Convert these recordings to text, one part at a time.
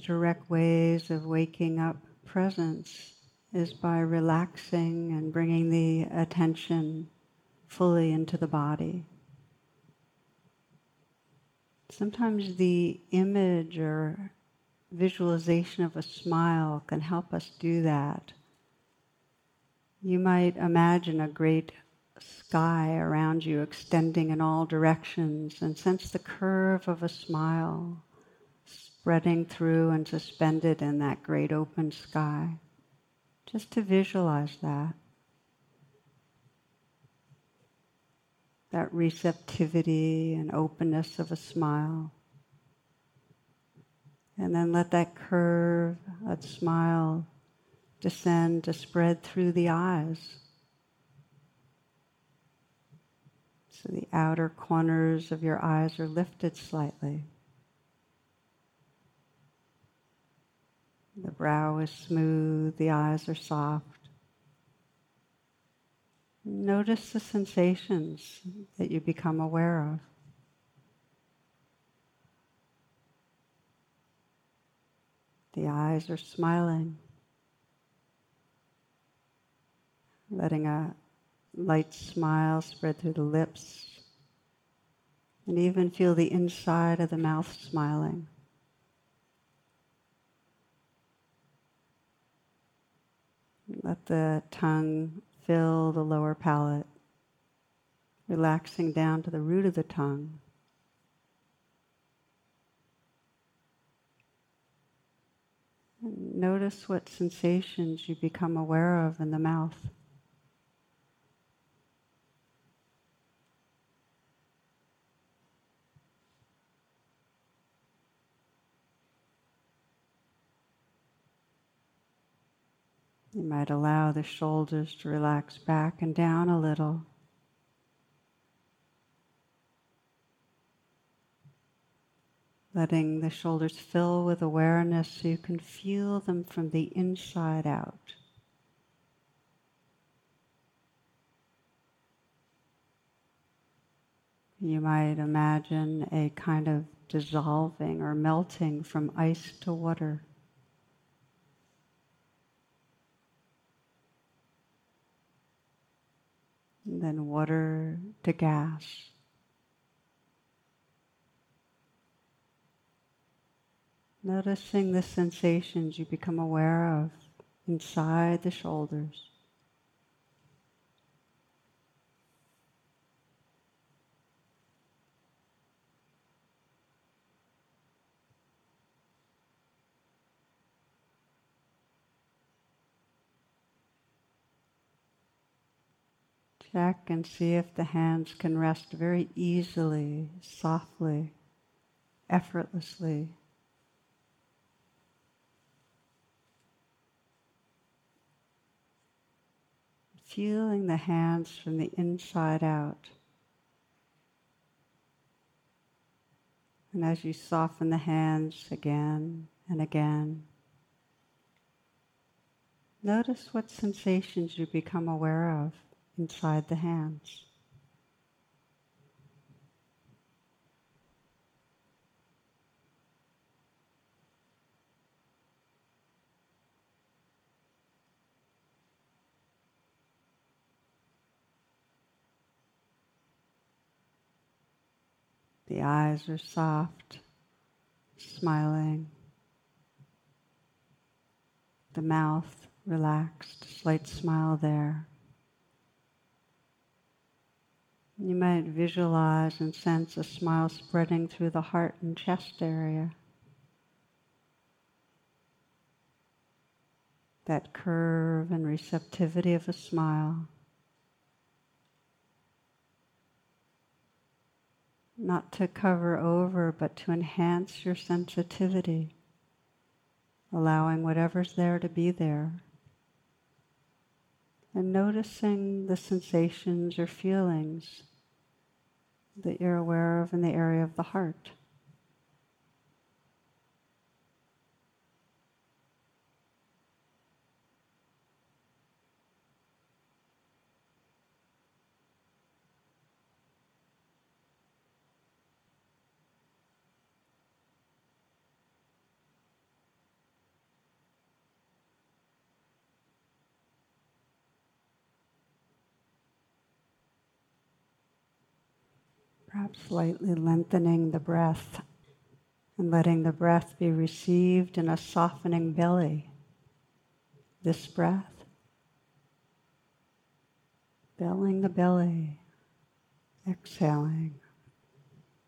direct ways of waking up presence is by relaxing and bringing the attention fully into the body. Sometimes the image or visualization of a smile can help us do that. You might imagine a great sky around you extending in all directions and sense the curve of a smile spreading through and suspended in that great open sky. Just to visualize that. That receptivity and openness of a smile. And then let that curve, that smile, descend to spread through the eyes. So the outer corners of your eyes are lifted slightly. The brow is smooth, the eyes are soft. Notice the sensations that you become aware of. The eyes are smiling, letting a light smile spread through the lips, and even feel the inside of the mouth smiling. Let the tongue fill the lower palate, relaxing down to the root of the tongue. Notice what sensations you become aware of in the mouth. You might allow the shoulders to relax back and down a little. Letting the shoulders fill with awareness so you can feel them from the inside out. You might imagine a kind of dissolving or melting from ice to water. Then water to gas. Noticing the sensations you become aware of inside the shoulders. Check and see if the hands can rest very easily, softly, effortlessly. Feeling the hands from the inside out. And as you soften the hands again and again, notice what sensations you become aware of inside the hands. The eyes are soft, smiling. The mouth relaxed, slight smile there. You might visualize and sense a smile spreading through the heart and chest area. that curve and receptivity of a smile. Not to cover over, but to enhance your sensitivity, allowing whatever's there to be there. And noticing the sensations or feelings that you're aware of in the area of the heart. Perhaps slightly lengthening the breath and letting the breath be received in a softening belly. This breath, filling the belly, exhaling,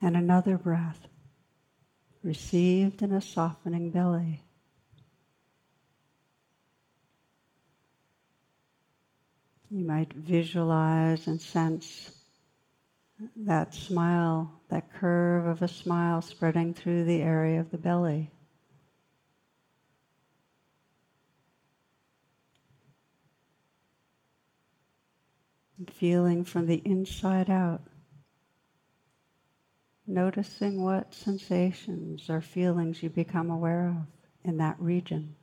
and another breath received in a softening belly. You might visualize and sense that smile, that curve of a smile spreading through the area of the belly. Feeling from the inside out, noticing what sensations or feelings you become aware of in that region.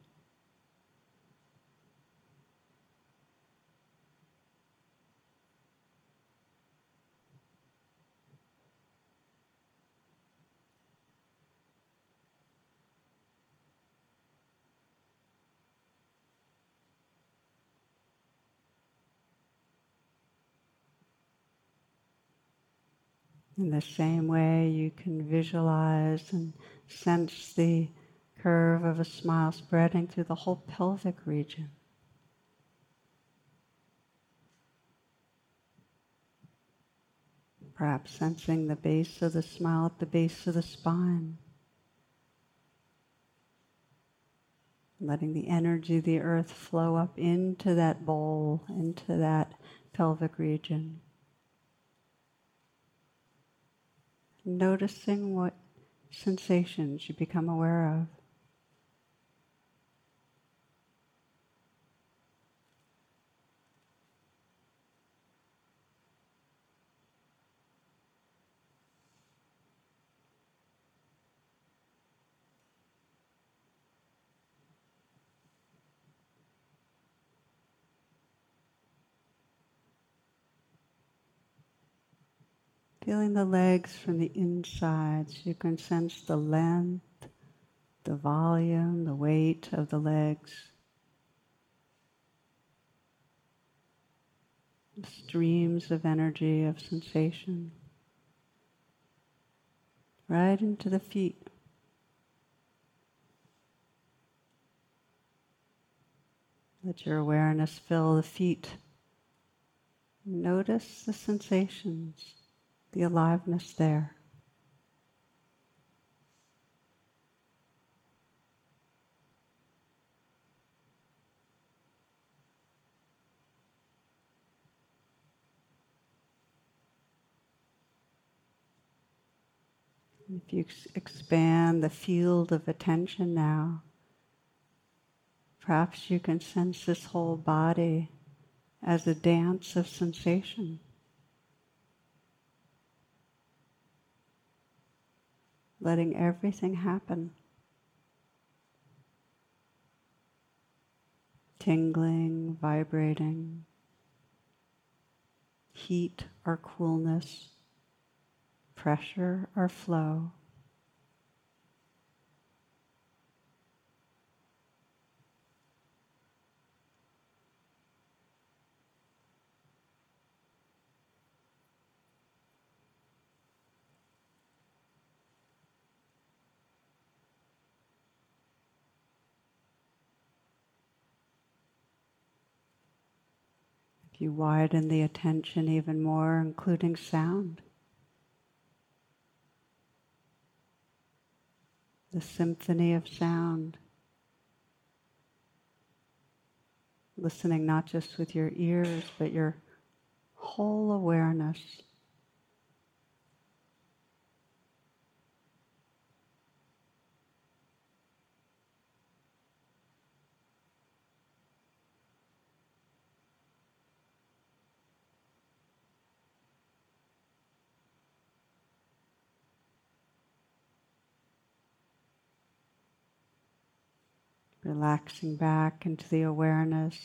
In the same way, you can visualize and sense the curve of a smile spreading through the whole pelvic region. Perhaps sensing the base of the smile at the base of the spine. Letting the energy of the earth flow up into that bowl, into that pelvic region. Noticing what sensations you become aware of. Feeling the legs from the inside so you can sense the length, the volume, the weight of the legs. Streams of energy, of sensation. Right into the feet. Let your awareness fill the feet. Notice the sensations the aliveness there. If you expand the field of attention now, perhaps you can sense this whole body as a dance of sensation. Letting everything happen. Tingling, vibrating, heat or coolness, pressure or flow. You widen the attention even more, including sound, the symphony of sound. listening not just with your ears, but your whole awareness. Relaxing back into the awareness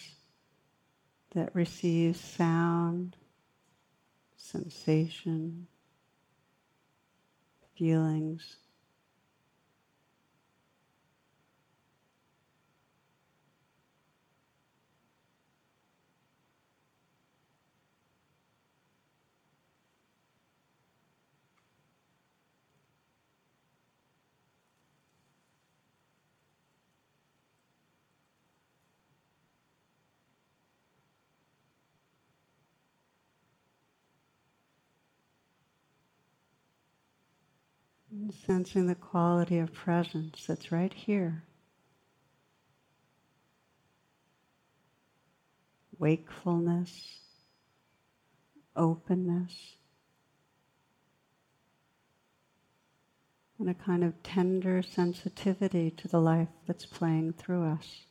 that receives sound, sensation, feelings. Sensing the quality of presence that's right here. Wakefulness, openness, and a kind of tender sensitivity to the life that's playing through us.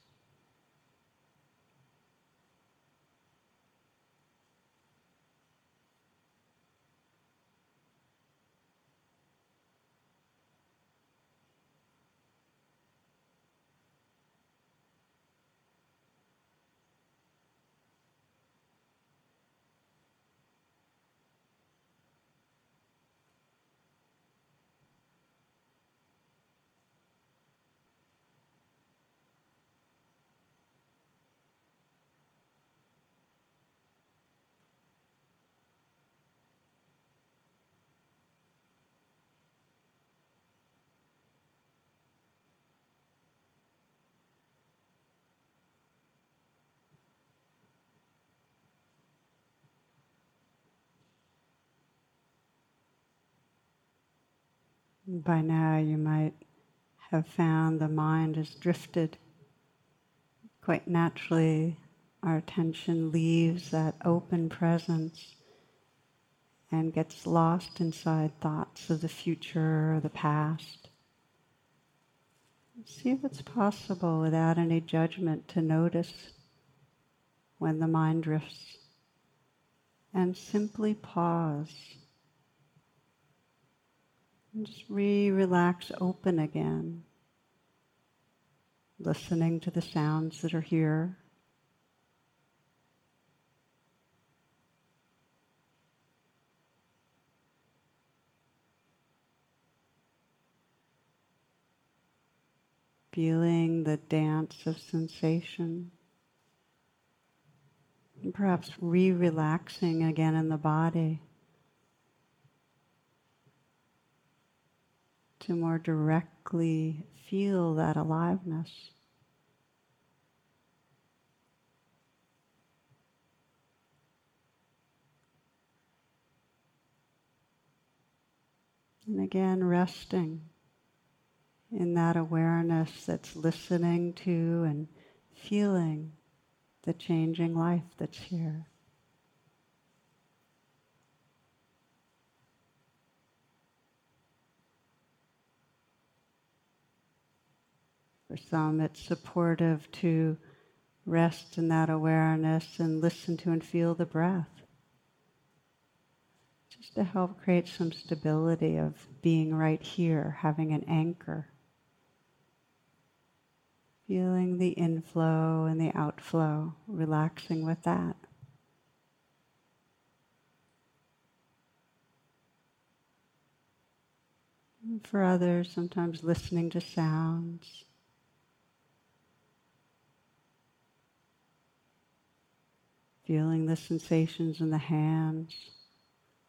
By now, you might have found the mind has drifted. Quite naturally, our attention leaves that open presence and gets lost inside thoughts of the future or the past. See if it's possible without any judgment to notice when the mind drifts and simply pause and just re-relax open again, listening to the sounds that are here. Feeling the dance of sensation. And perhaps re relaxing again in the body. To more directly feel that aliveness. And again, resting in that awareness that's listening to and feeling the changing life that's here. For some, it's supportive to rest in that awareness and listen to and feel the breath. Just to help create some stability of being right here, having an anchor. Feeling the inflow and the outflow, relaxing with that. And for others, sometimes listening to sounds. Feeling the sensations in the hands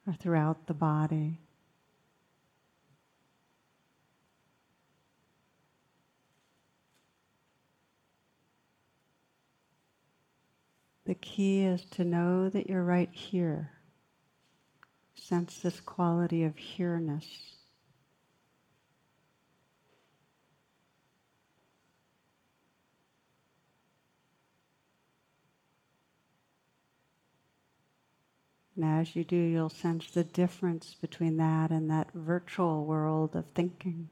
or throughout the body. The key is to know that you're right here. Sense this quality of here-ness. And as you do, you'll sense the difference between that and that virtual world of thinking.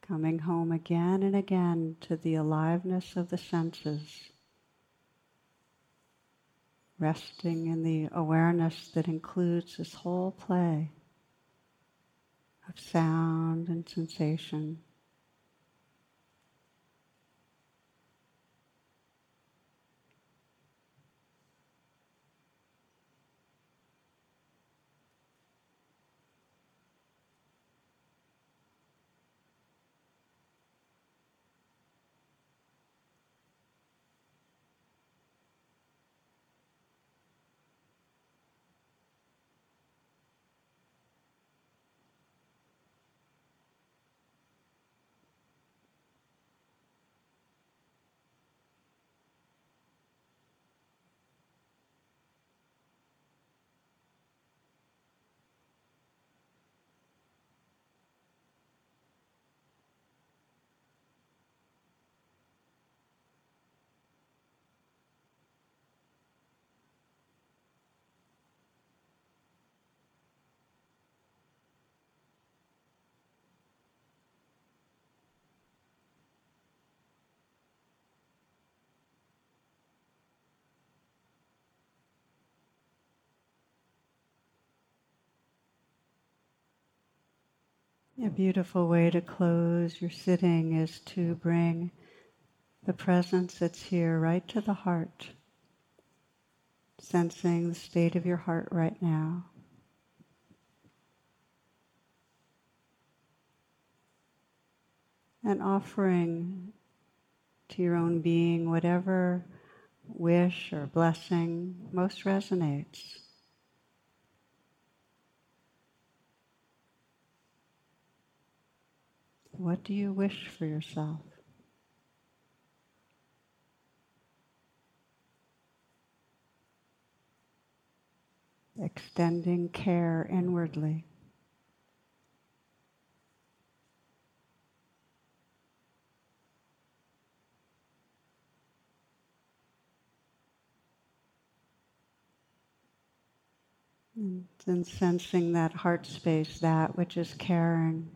Coming home again and again to the aliveness of the senses resting in the awareness that includes this whole play of sound and sensation. A beautiful way to close your sitting is to bring the presence that's here right to the heart, sensing the state of your heart right now. And offering to your own being whatever wish or blessing most resonates. What do you wish for yourself? Extending care inwardly. And sensing that heart space, that which is caring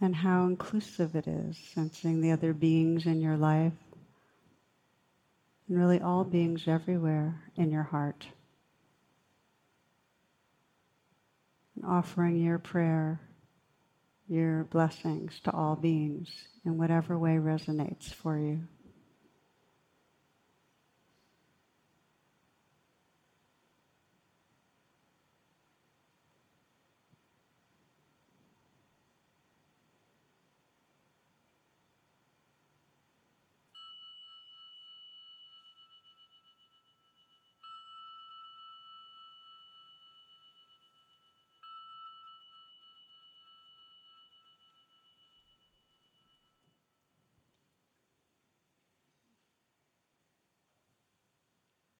and how inclusive it is, sensing the other beings in your life, and really all beings everywhere in your heart. And offering your prayer, your blessings to all beings in whatever way resonates for you.